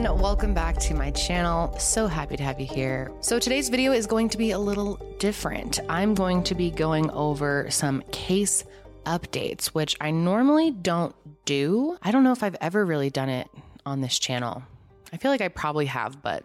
everyone. Welcome back to my channel. So happy to have you here. So today's video is going to be a little different. I'm going to be going over some case updates, which I normally don't do. I don't know if I've ever really done it on this channel. I feel like I probably have, but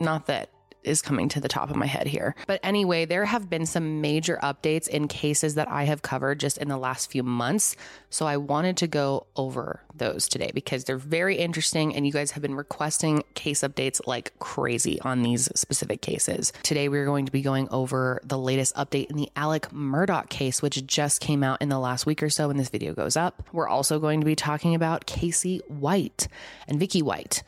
not that is coming to the top of my head here. But anyway, there have been some major updates in cases that I have covered just in the last few months. So I wanted to go over those today because they're very interesting and you guys have been requesting case updates like crazy on these specific cases. Today we're going to be going over the latest update in the Alec Murdaugh case, which just came out in the last week or so when this video goes up. We're also going to be talking about Casey White and Vicky White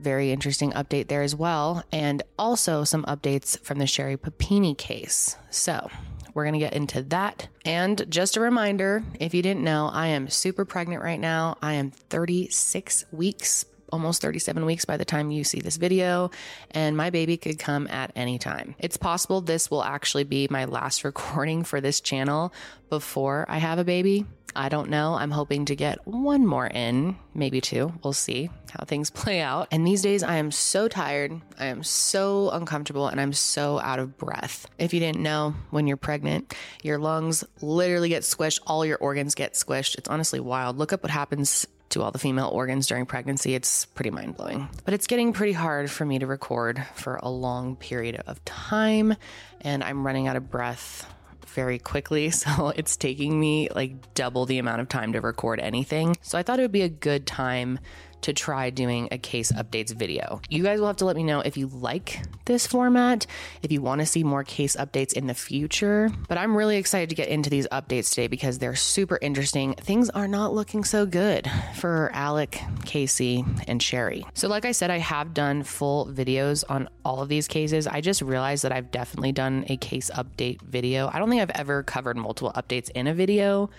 very interesting update there as well, and also some updates from the Sherri Papini case. So, we're going to get into that. And just a reminder if you didn't know, I am super pregnant right now. I am 36 weeks, almost 37 weeks by the time you see this video, and my baby could come at any time. It's possible this will actually be my last recording for this channel before I have a baby. I don't know. I'm hoping to get one more in, maybe two. We'll see how things play out. And these days, I am so tired. I am so uncomfortable and I'm so out of breath. If you didn't know, when you're pregnant, your lungs literally get squished, all your organs get squished. It's honestly wild. Look up what happens to all the female organs during pregnancy. It's pretty mind blowing. But it's getting pretty hard for me to record for a long period of time, and I'm running out of breath very quickly. So it's taking me like double the amount of time to record anything. So I thought it would be a good time to try doing a case updates video. You guys will have to let me know if you like this format, if you want to see more case updates in the future. But I'm really excited to get into these updates today because they're super interesting. Things are not looking so good for Alec, Casey, and Sherri. So, like I said, I have done full videos on all of these cases. I just realized that I've definitely done a case update video. I don't think I've ever covered multiple updates in a video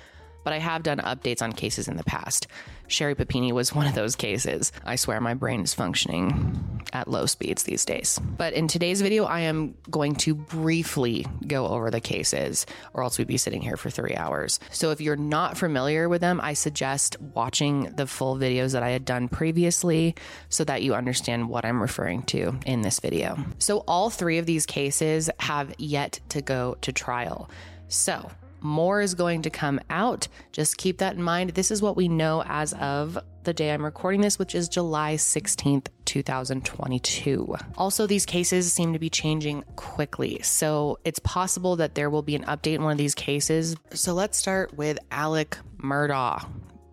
but I have done updates on cases in the past. Sherri Papini was one of those cases. I swear my brain is functioning at low speeds these days. But in today's video, I am going to briefly go over the cases, or else we'd be sitting here for three hours. So if you're not familiar with them, I suggest watching the full videos that I had done previously so that you understand what I'm referring to in this video. So all three of these cases have yet to go to trial. So, more is going to come out. Just keep that in mind. This is what we know as of the day I'm recording this, which is July 16th, 2022. Also, these cases seem to be changing quickly. So it's possible that there will be an update in one of these cases. So let's start with Alec Murdaugh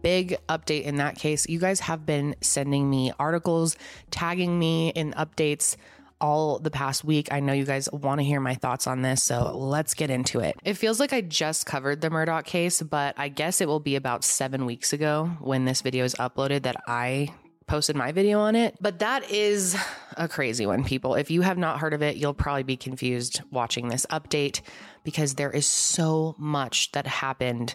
big update in that case. You guys have been sending me articles, tagging me in updates all the past week. I know you guys want to hear my thoughts on this, so let's get into it. It feels like I just covered the Murdaugh case, but I guess it will be about seven weeks ago when this video is uploaded that I posted my video on it. But that is a crazy one, people. If you have not heard of it, you'll probably be confused watching this update because there is so much that happened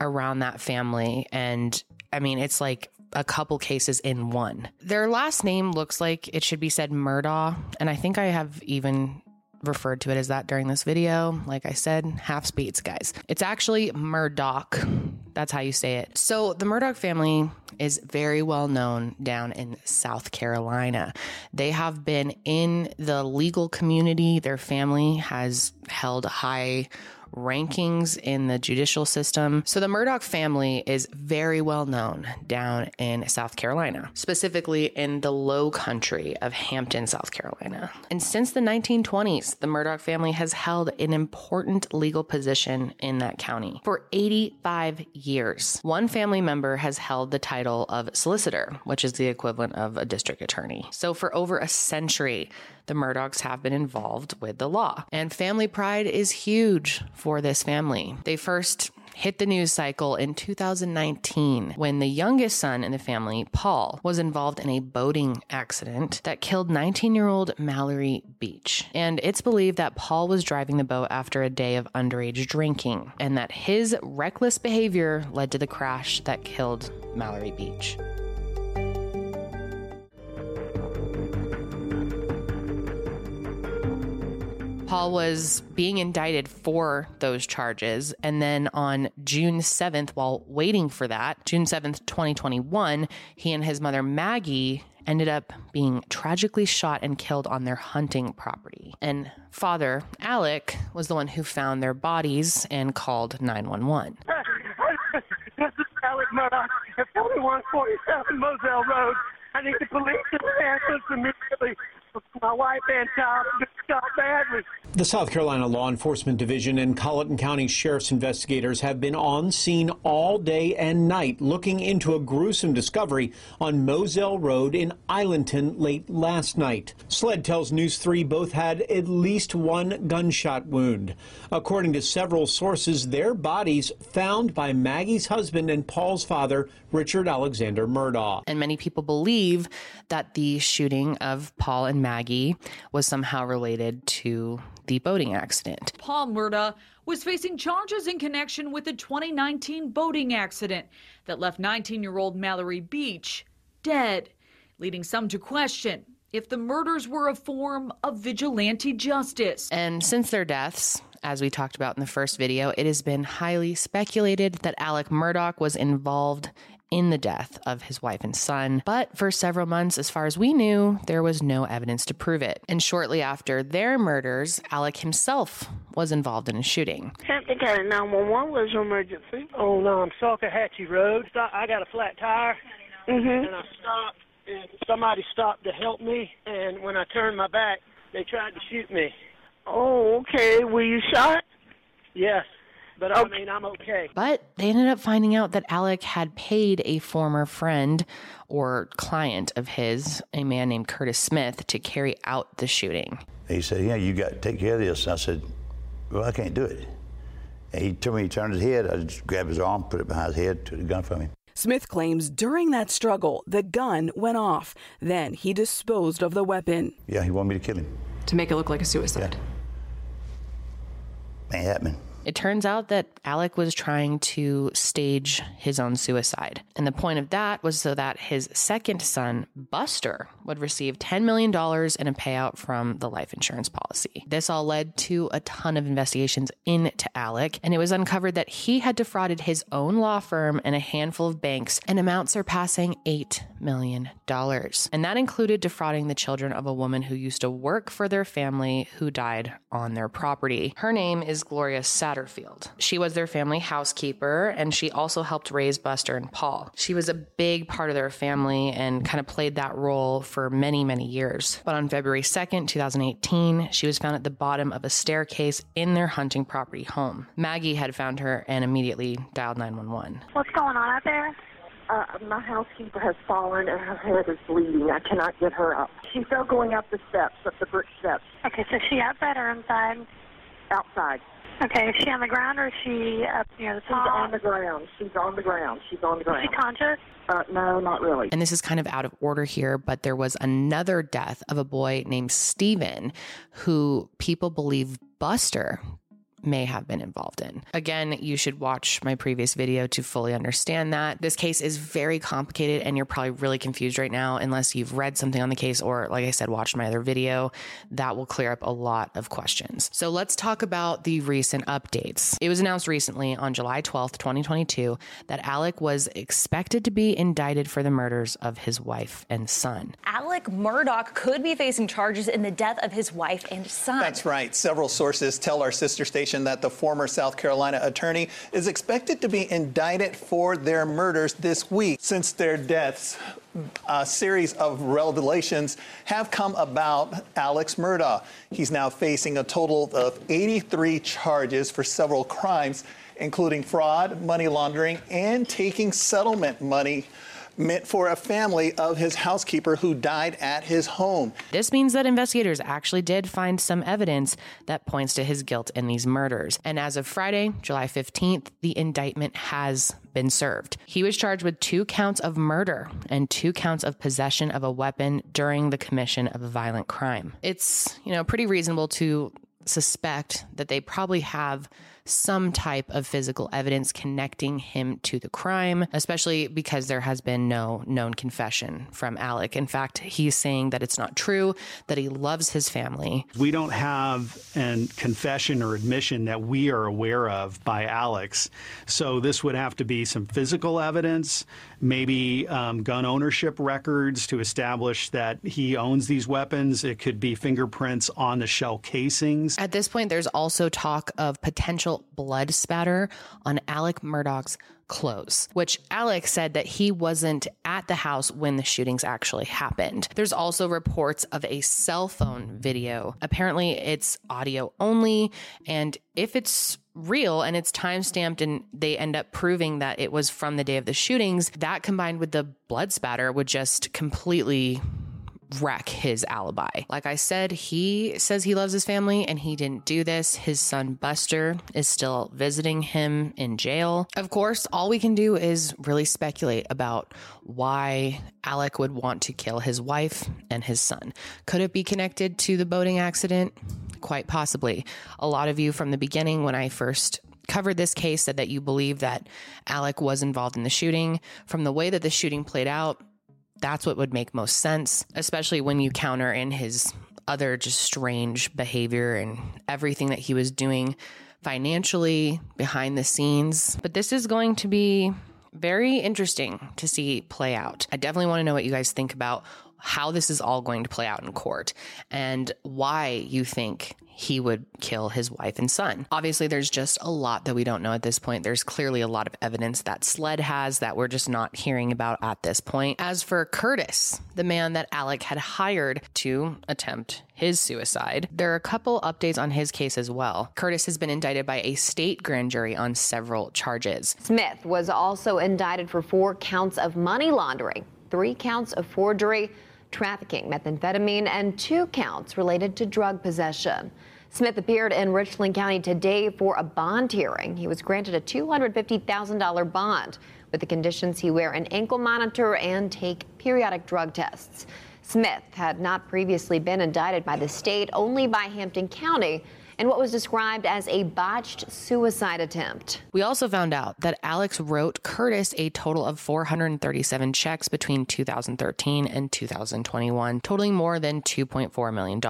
around that family. And I mean, it's like a couple cases in one. Their last name looks like it should be said Murdaugh, and I think I have even referred to it as that during this video. Like I said, half speeds, guys. It's actually Murdaugh. That's how you say it. So, the Murdaugh family is very well known down in South Carolina. They have been in the legal community. Their family has held high rankings in the judicial system. So the Murdaugh family is very well known down in South Carolina, specifically in the low country of Hampton, South Carolina. And since the 1920s, the Murdaugh family has held an important legal position in that county for 85 years. One family member has held the title of solicitor, which is the equivalent of a district attorney. So for over a century, the Murdaughs have been involved with the law. And family pride is huge for this family. They first hit the news cycle in 2019 when the youngest son in the family, Paul, was involved in a boating accident that killed 19 year old Mallory Beach. And it's believed that Paul was driving the boat after a day of underage drinking and that his reckless behavior led to the crash that killed Mallory Beach. Paul was being indicted for those charges. And then on June 7th, while waiting for that, June 7th, 2021, he and his mother Maggie ended up being tragically shot and killed on their hunting property. And father, Alec, was the one who found their bodies and called 911. This is Alec Murdaugh at 4147 Moselle Road. I need the police to ambulance immediately. My wife and child just badly. The South Carolina Law Enforcement Division and Colleton County Sheriff's investigators have been on scene all day and night looking into a gruesome discovery on Moselle Road in Islandton late last night. SLED tells News 3 both had at least one gunshot wound. According to several sources, their bodies found by Maggie's husband and Paul's father, Richard Alexander Murdaugh. And many people believe that the shooting of Paul and Maggie was somehow related to the boating accident. Paul Murdaugh was facing charges in connection with the 2019 boating accident that left 19 year old Mallory Beach dead, leading some to question if the murders were a form of vigilante justice. And since their deaths, as we talked about in the first video, it has been highly speculated that Alec Murdaugh was involved in the death of his wife and son. But for several months, as far as we knew, there was no evidence to prove it. And shortly after their murders, Alec himself was involved in a shooting. Hampton County 911 was emergency. On um, Salkehatchie Road, I got a flat tire, Mm-hmm. and I stopped, and somebody stopped to help me. And when I turned my back, they tried to shoot me. Oh, okay. Were you shot? Yes, but I mean, I'm okay. But they ended up finding out that Alec had paid a former friend or client of his, a man named Curtis Smith, to carry out the shooting. He said, Yeah, you got to take care of this. I said, Well, I can't do it. And he told me he turned his head. I just grabbed his arm, put it behind his head, took the gun from him. Smith claims during that struggle, the gun went off. Then he disposed of the weapon. Yeah, he wanted me to kill him. to make it look like a suicide. Ain't happening. It turns out that Alec was trying to stage his own suicide. And the point of that was so that his second son, Buster, would receive $10 million in a payout from the life insurance policy. This all led to a ton of investigations into Alec, and it was uncovered that he had defrauded his own law firm and a handful of banks, an amount surpassing $8 million. And that included defrauding the children of a woman who used to work for their family who died on their property. Her name is Gloria Satterfield. She was their family housekeeper and she also helped raise Buster and Paul. She was a big part of their family and kind of played that role for many, many years. But on February 2nd, 2018, she was found at the bottom of a staircase in their hunting property home. Maggie had found her and immediately dialed 911. What's going on out there? Uh, my housekeeper has fallen and her head is bleeding. I cannot get her up. She's still going up the steps, up the brick steps, Okay, so is she outside or inside? outside. Okay, is she on the ground or is she up near the She's on the ground. She's on the ground. She's on the ground. Is she conscious? Uh, no, not really. And this is kind of out of order here, but there was another death of a boy named Steven who people believe Buster may have been involved in. Again, you should watch my previous video to fully understand that. This case is very complicated and you're probably really confused right now unless you've read something on the case or like I said watched my other video. That will clear up a lot of questions. So let's talk about the recent updates. It was announced recently on July 12th, 2022 that Alec was expected to be indicted for the murders of his wife and son. Alec Murdaugh could be facing charges in the death of his wife and son. That's right. Several sources tell our sister station that the former South Carolina attorney is expected to be indicted for their murders this week. Since their deaths, a series of revelations have come about Alex Murdaugh. He's now facing a total of 83 charges for several crimes, including fraud, money laundering, and taking settlement money meant for a family of his housekeeper who died at his home. This means that investigators actually did find some evidence that points to his guilt in these murders. And as of Friday, July 15th, the indictment has been served. He was charged with two counts of murder and two counts of possession of a weapon during the commission of a violent crime. It's, you know, pretty reasonable to suspect that they probably have some type of physical evidence connecting him to the crime, especially because there has been no known confession from Alec. In fact, he's saying that it's not true, that he loves his family. We don't have a confession or admission that we are aware of by Alex. So this would have to be some physical evidence, maybe um, gun ownership records to establish that he owns these weapons. It could be fingerprints on the shell casings. At this point, there's also talk of potential blood spatter on Alec Murdaugh's clothes, which Alex said that he wasn't at the house when the shootings actually happened. There's also reports of a cell phone video. Apparently, it's audio only. And if it's real and it's time stamped and they end up proving that it was from the day of the shootings, that combined with the blood spatter would just completely wreck his alibi. Like I said, he says he loves his family and he didn't do this. His son Buster is still visiting him in jail. Of course, all we can do is really speculate about why Alec would want to kill his wife and his son. Could it be connected to the boating accident? Quite possibly. A lot of you from the beginning, when I first covered this case, said that you believe that Alec was involved in the shooting. From the way that the shooting played out, that's what would make most sense, especially when you counter in his other just strange behavior and everything that he was doing financially behind the scenes. But this is going to be very interesting to see play out. I definitely want to know what you guys think about how this is all going to play out in court and why you think he would kill his wife and son. Obviously, there's just a lot that we don't know at this point. There's clearly a lot of evidence that SLED has that we're just not hearing about at this point. As for Curtis, the man that Alec had hired to attempt his suicide, there are a couple updates on his case as well. Curtis has been indicted by a state grand jury on several charges. Smith was also indicted for four counts of money laundering, three counts of forgery trafficking methamphetamine, and two counts related to drug possession. Smith appeared in Richland County today for a bond hearing. He was granted a $250,000 bond with the conditions he wear an ankle monitor and take periodic drug tests. Smith had not previously been indicted by the state, only by Hampton County in what was described as a botched suicide attempt. We also found out that Alex wrote Curtis a total of 437 checks between 2013 and 2021, totaling more than $2.4 million,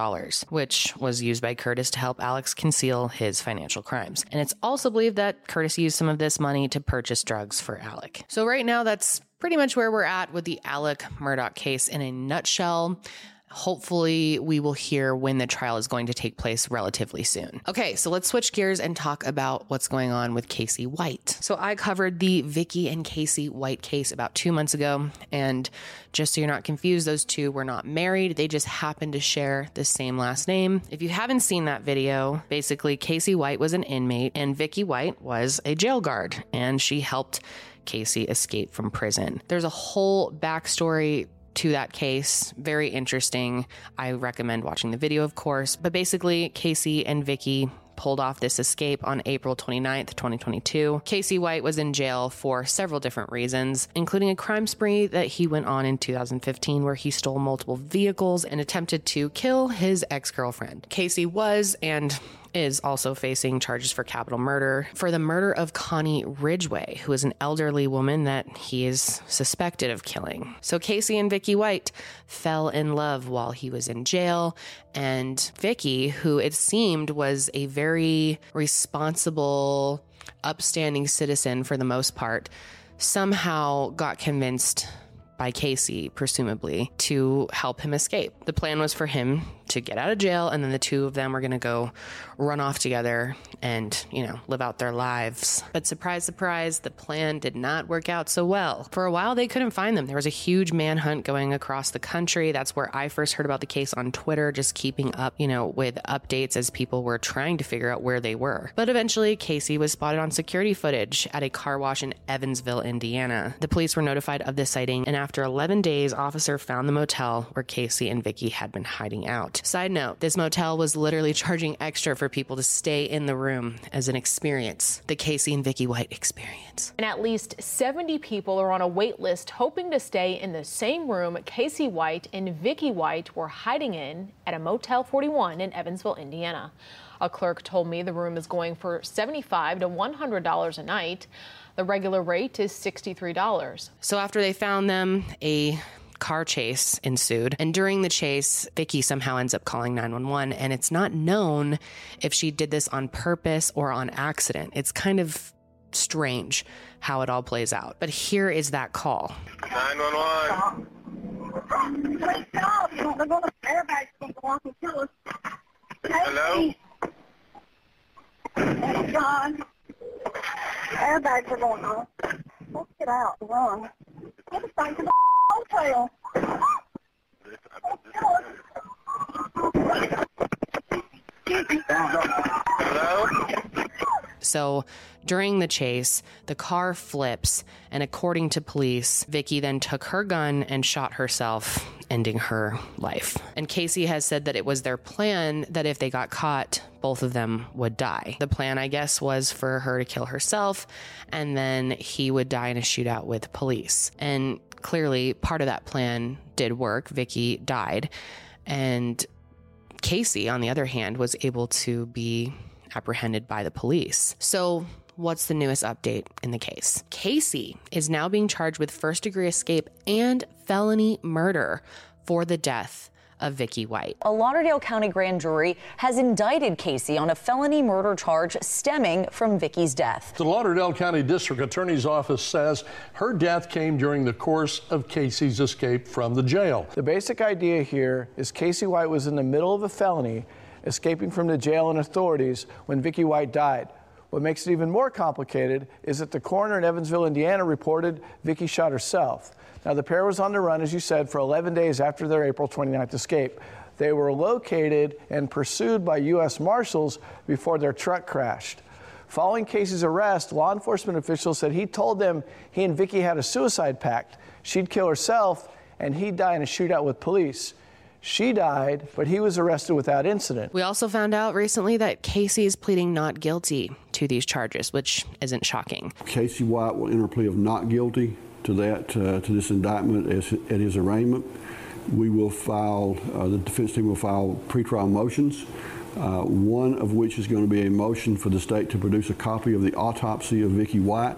which was used by Curtis to help Alex conceal his financial crimes. And it's also believed that Curtis used some of this money to purchase drugs for Alec. So, right now, that's pretty much where we're at with the Alec Murdaugh case in a nutshell. Hopefully, we will hear when the trial is going to take place relatively soon. Okay, so let's switch gears and talk about what's going on with Casey White. So, I covered the Vicky and Casey White case about two months ago. And just so you're not confused, those two were not married. They just happened to share the same last name. If you haven't seen that video, basically, Casey White was an inmate and Vicky White was a jail guard, and she helped Casey escape from prison. There's a whole backstory to that case. Very interesting. I recommend watching the video, of course. But basically, Casey and Vicky pulled off this escape on April 29th, 2022. Casey White was in jail for several different reasons, including a crime spree that he went on in 2015 where he stole multiple vehicles and attempted to kill his ex girlfriend. Casey was and is also facing charges for capital murder for the murder of Connie Ridgway, who is an elderly woman that he is suspected of killing. So Casey and Vicky White fell in love while he was in jail, and Vicky, who it seemed was a very responsible, upstanding citizen for the most part, somehow got convinced by Casey, presumably, to help him escape. The plan was for him to get out of jail, and then the two of them were going to go run off together and, you know, live out their lives. But surprise, surprise, the plan did not work out so well. For a while, they couldn't find them. There was a huge manhunt going across the country. That's where I first heard about the case on Twitter, just keeping up, you know, with updates as people were trying to figure out where they were. But eventually, Casey was spotted on security footage at a car wash in Evansville, Indiana. The police were notified of this sighting, and after 11 days, officer found the motel where Casey and Vicky had been hiding out. Side note this motel was literally charging extra for people to stay in the room as an experience the Casey and Vicky White experience. And at least 70 people are on a wait list hoping to stay in the same room Casey White and Vicky White were hiding in at a Motel 41 in Evansville, Indiana. A clerk told me the room is going for 75 to $100 a night. The regular rate is $63. So after they found them, a car chase ensued. And during the chase, Vicky somehow ends up calling 911. And it's not known if she did this on purpose or on accident. It's kind of strange how it all plays out. But here is that call. 911. Please stop. They're going to everybody's going to walk and kill us. Hello? John. Airbags are going on. Let's get out run. Get us back to the hotel. Hello? So during the chase, the car flips, and according to police, Vicky then took her gun and shot herself, ending her life. And Casey has said that it was their plan that if they got caught, both of them would die. The plan, I guess, was for her to kill herself, and then he would die in a shootout with police. And clearly, part of that plan did work. Vicky died, and Casey, on the other hand, was able to be apprehended by the police. So, what's the newest update in the case? Casey is now being charged with first degree escape and felony murder for the death of Vicky White. A Lauderdale County grand jury has indicted Casey on a felony murder charge stemming from Vicky's death. The Lauderdale County District Attorney's Office says her death came during the course of Casey's escape from the jail. The basic idea here is Casey White was in the middle of a felony, escaping from the jail and authorities when Vicky White died. What makes it even more complicated is that the coroner in Evansville, Indiana reported Vicky shot herself. Now, the pair was on the run, as you said, for 11 days after their April 29th escape. They were located and pursued by U.S. Marshals before their truck crashed. Following Casey's arrest, law enforcement officials said he told them he and Vicky had a suicide pact. She'd kill herself, and he'd die in a shootout with police. She died, but he was arrested without incident. We also found out recently that Casey is pleading not guilty to these charges, which isn't shocking. Casey White will enter a plea of not guilty to that uh, to this indictment as, at his arraignment. We will file uh, the defense team will file pretrial motions. Uh, one of which is going to be a motion for the state to produce a copy of the autopsy of Vicky White.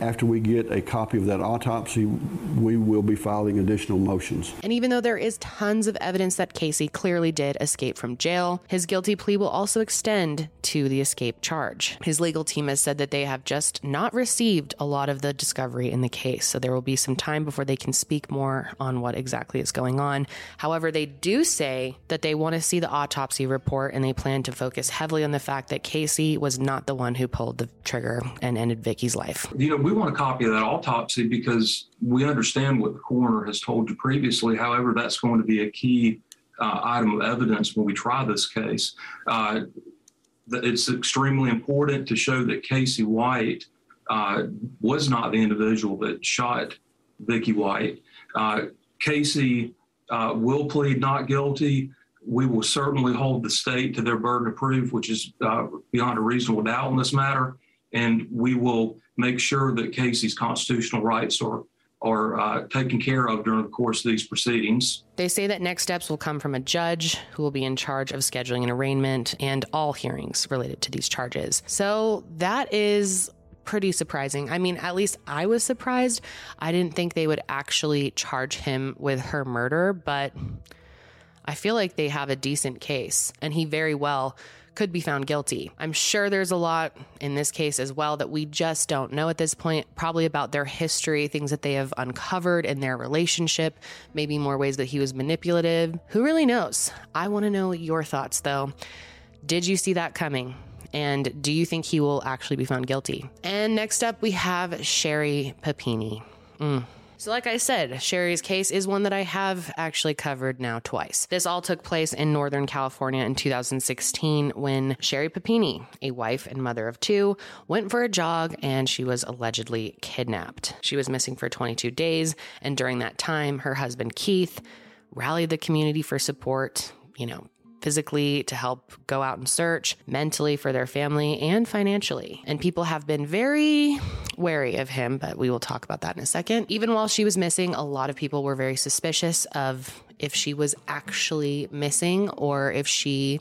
After we get a copy of that autopsy, we will be filing additional motions. And even though there is tons of evidence that Casey clearly did escape from jail, his guilty plea will also extend to the escape charge. His legal team has said that they have just not received a lot of the discovery in the case, so there will be some time before they can speak more on what exactly is going on. However, they do say that they want to see the autopsy report and they plan to focus heavily on the fact that Casey was not the one who pulled the trigger and ended Vicky's life. You know, we want a copy of that autopsy because we understand what the coroner has told you previously. However, that's going to be a key uh, item of evidence when we try this case. Uh, it's extremely important to show that Casey White uh, was not the individual that shot Vicky White. Uh, Casey uh, will plead not guilty. We will certainly hold the state to their burden of proof, which is uh, beyond a reasonable doubt in this matter, and we will make sure that Casey's constitutional rights are are uh, taken care of during the course of these proceedings. They say that next steps will come from a judge who will be in charge of scheduling an arraignment and all hearings related to these charges. So that is pretty surprising. I mean, at least I was surprised. I didn't think they would actually charge him with her murder, but I feel like they have a decent case, and he very well could be found guilty. I'm sure there's a lot in this case as well that we just don't know at this point, probably about their history, things that they have uncovered in their relationship, maybe more ways that he was manipulative. Who really knows? I want to know your thoughts though. Did you see that coming? And do you think he will actually be found guilty? And next up, we have Sherri Papini. Mm. So, like I said, Sherri's case is one that I have actually covered now twice. This all took place in Northern California in 2016 when Sherri Papini, a wife and mother of two, went for a jog and she was allegedly kidnapped. She was missing for 22 days, and during that time, her husband Keith rallied the community for support, you know, physically to help go out and search, mentally for their family, and financially. And people have been very wary of him, but we will talk about that in a second. Even while she was missing, a lot of people were very suspicious of if she was actually missing or if she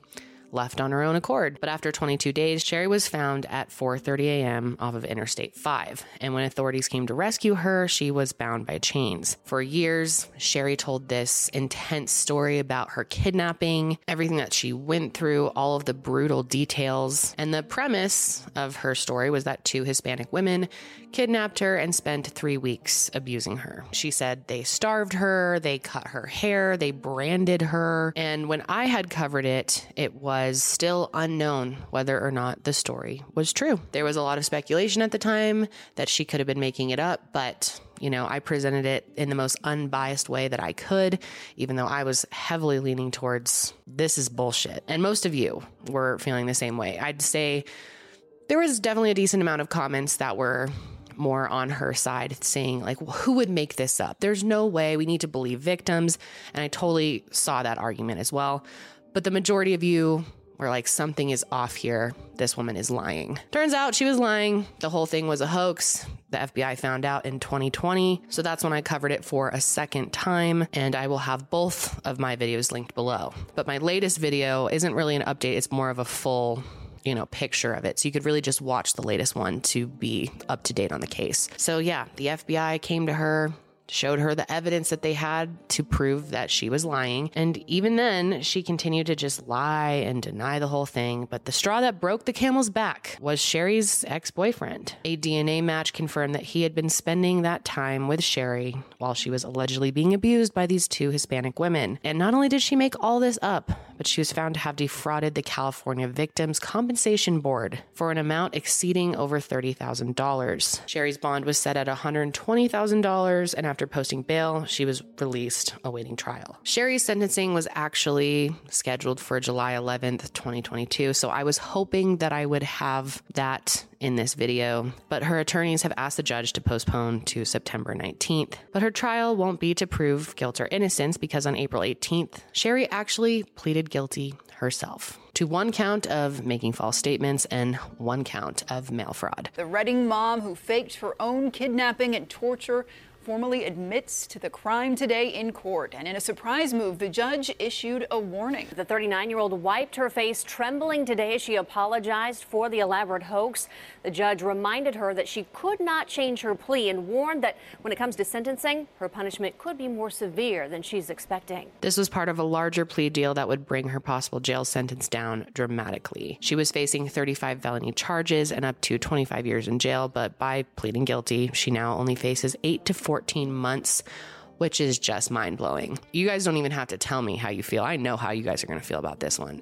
left on her own accord. But after 22 days, Sherri was found at 4:30 a.m. off of Interstate 5. And when authorities came to rescue her, she was bound by chains. For years, Sherri told this intense story about her kidnapping, everything that she went through, all of the brutal details. And the premise of her story was that two Hispanic women kidnapped her and spent 3 weeks abusing her. She said they starved her, they cut her hair, they branded her, and when I had covered it, it was still unknown whether or not the story was true. There was a lot of speculation at the time that she could have been making it up, but you know, I presented it in the most unbiased way that I could, even though I was heavily leaning towards this is bullshit. And most of you were feeling the same way. I'd say there was definitely a decent amount of comments that were more on her side, saying, like, well, who would make this up? There's no way we need to believe victims. And I totally saw that argument as well. But the majority of you were like, something is off here. This woman is lying. Turns out she was lying. The whole thing was a hoax. The FBI found out in 2020. So that's when I covered it for a second time. And I will have both of my videos linked below. But my latest video isn't really an update, it's more of a full you know, picture of it. So you could really just watch the latest one to be up to date on the case. So yeah, the FBI came to her, showed her the evidence that they had to prove that she was lying. And even then, she continued to just lie and deny the whole thing. But the straw that broke the camel's back was Sherri's ex boyfriend. A DNA match confirmed that he had been spending that time with Sherri while she was allegedly being abused by these two Hispanic women. And not only did she make all this up, but she was found to have defrauded the California Victims Compensation Board for an amount exceeding over $30,000. Sherri's bond was set at $120,000, and after posting bail, she was released awaiting trial. Sherri's sentencing was actually scheduled for July 11th, 2022, so I was hoping that I would have that in this video, but her attorneys have asked the judge to postpone to September 19th. But her trial won't be to prove guilt or innocence because on April 18th, Sherri actually pleaded guilty herself to one count of making false statements and one count of mail fraud. The Redding mom who faked her own kidnapping and torture formally admits to the crime today in court. And in a surprise move, the judge issued a warning. The 39 year old wiped her face, trembling today as she apologized for the elaborate hoax. The judge reminded her that she could not change her plea and warned that when it comes to sentencing, her punishment could be more severe than she's expecting. This was part of a larger plea deal that would bring her possible jail sentence down dramatically. She was facing 35 felony charges and up to 25 years in jail, but by pleading guilty, she now only faces 8 to 14 months which is just mind blowing. You guys don't even have to tell me how you feel. I know how you guys are going to feel about this one.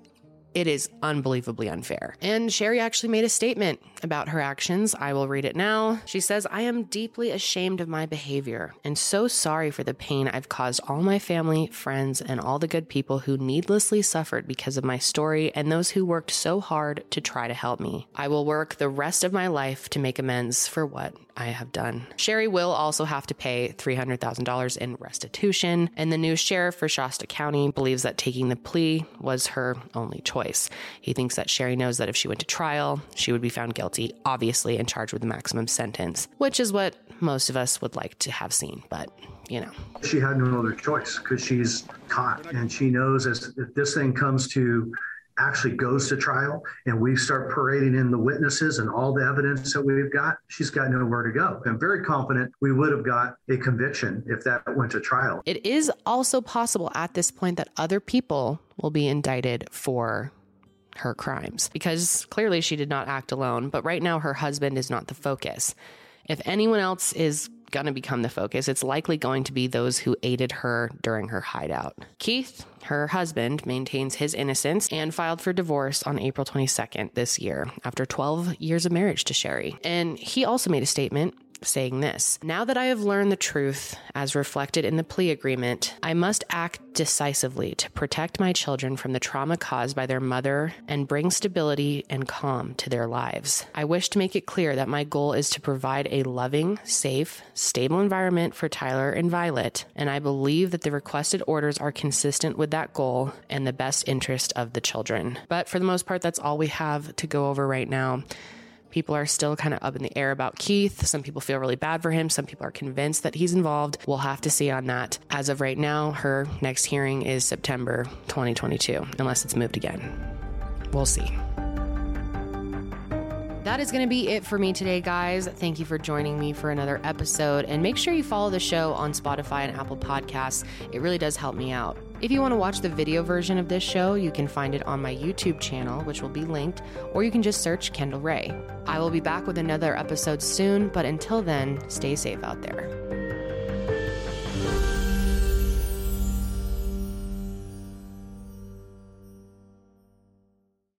It is unbelievably unfair. And Sherri actually made a statement about her actions. I will read it now. She says, I am deeply ashamed of my behavior and so sorry for the pain I've caused all my family, friends, and all the good people who needlessly suffered because of my story and those who worked so hard to try to help me. I will work the rest of my life to make amends for what I have done. Sherry will also have to pay $300,000 in restitution, and the new sheriff for Shasta County believes that taking the plea was her only choice. He thinks that Sherri knows that if she went to trial, she would be found guilty, obviously, and charged with the maximum sentence, which is what most of us would like to have seen, but you know. She had no other choice because she's caught, and she knows as if this thing comes to actually goes to trial and we start parading in the witnesses and all the evidence that we've got, she's got nowhere to go. I'm very confident we would have got a conviction if that went to trial. It is also possible at this point that other people will be indicted for her crimes because clearly she did not act alone, but right now her husband is not the focus. If anyone else is going to become the focus, it's likely going to be those who aided her during her hideout. Keith, her husband, maintains his innocence and filed for divorce on April 22nd this year after 12 years of marriage to Sherri. And he also made a statement saying this Now that I have learned the truth as reflected in the plea agreement, I must act decisively to protect my children from the trauma caused by their mother and bring stability and calm to their lives. I wish to make it clear that my goal is to provide a loving, safe, stable environment for Tyler and Violet, and I believe that the requested orders are consistent with that goal and the best interest of the children. But for the most part, that's all we have to go over right now. People are still kind of up in the air about Keith. Some people feel really bad for him. Some people are convinced that he's involved. We'll have to see on that. As of right now, her next hearing is September 2022, unless it's moved again. We'll see. That is going to be it for me today, guys. Thank you for joining me for another episode. And make sure you follow the show on Spotify and Apple Podcasts. It really does help me out. If you want to watch the video version of this show, you can find it on my YouTube channel, which will be linked, or you can just search Kendall Ray. I will be back with another episode soon, but until then, stay safe out there.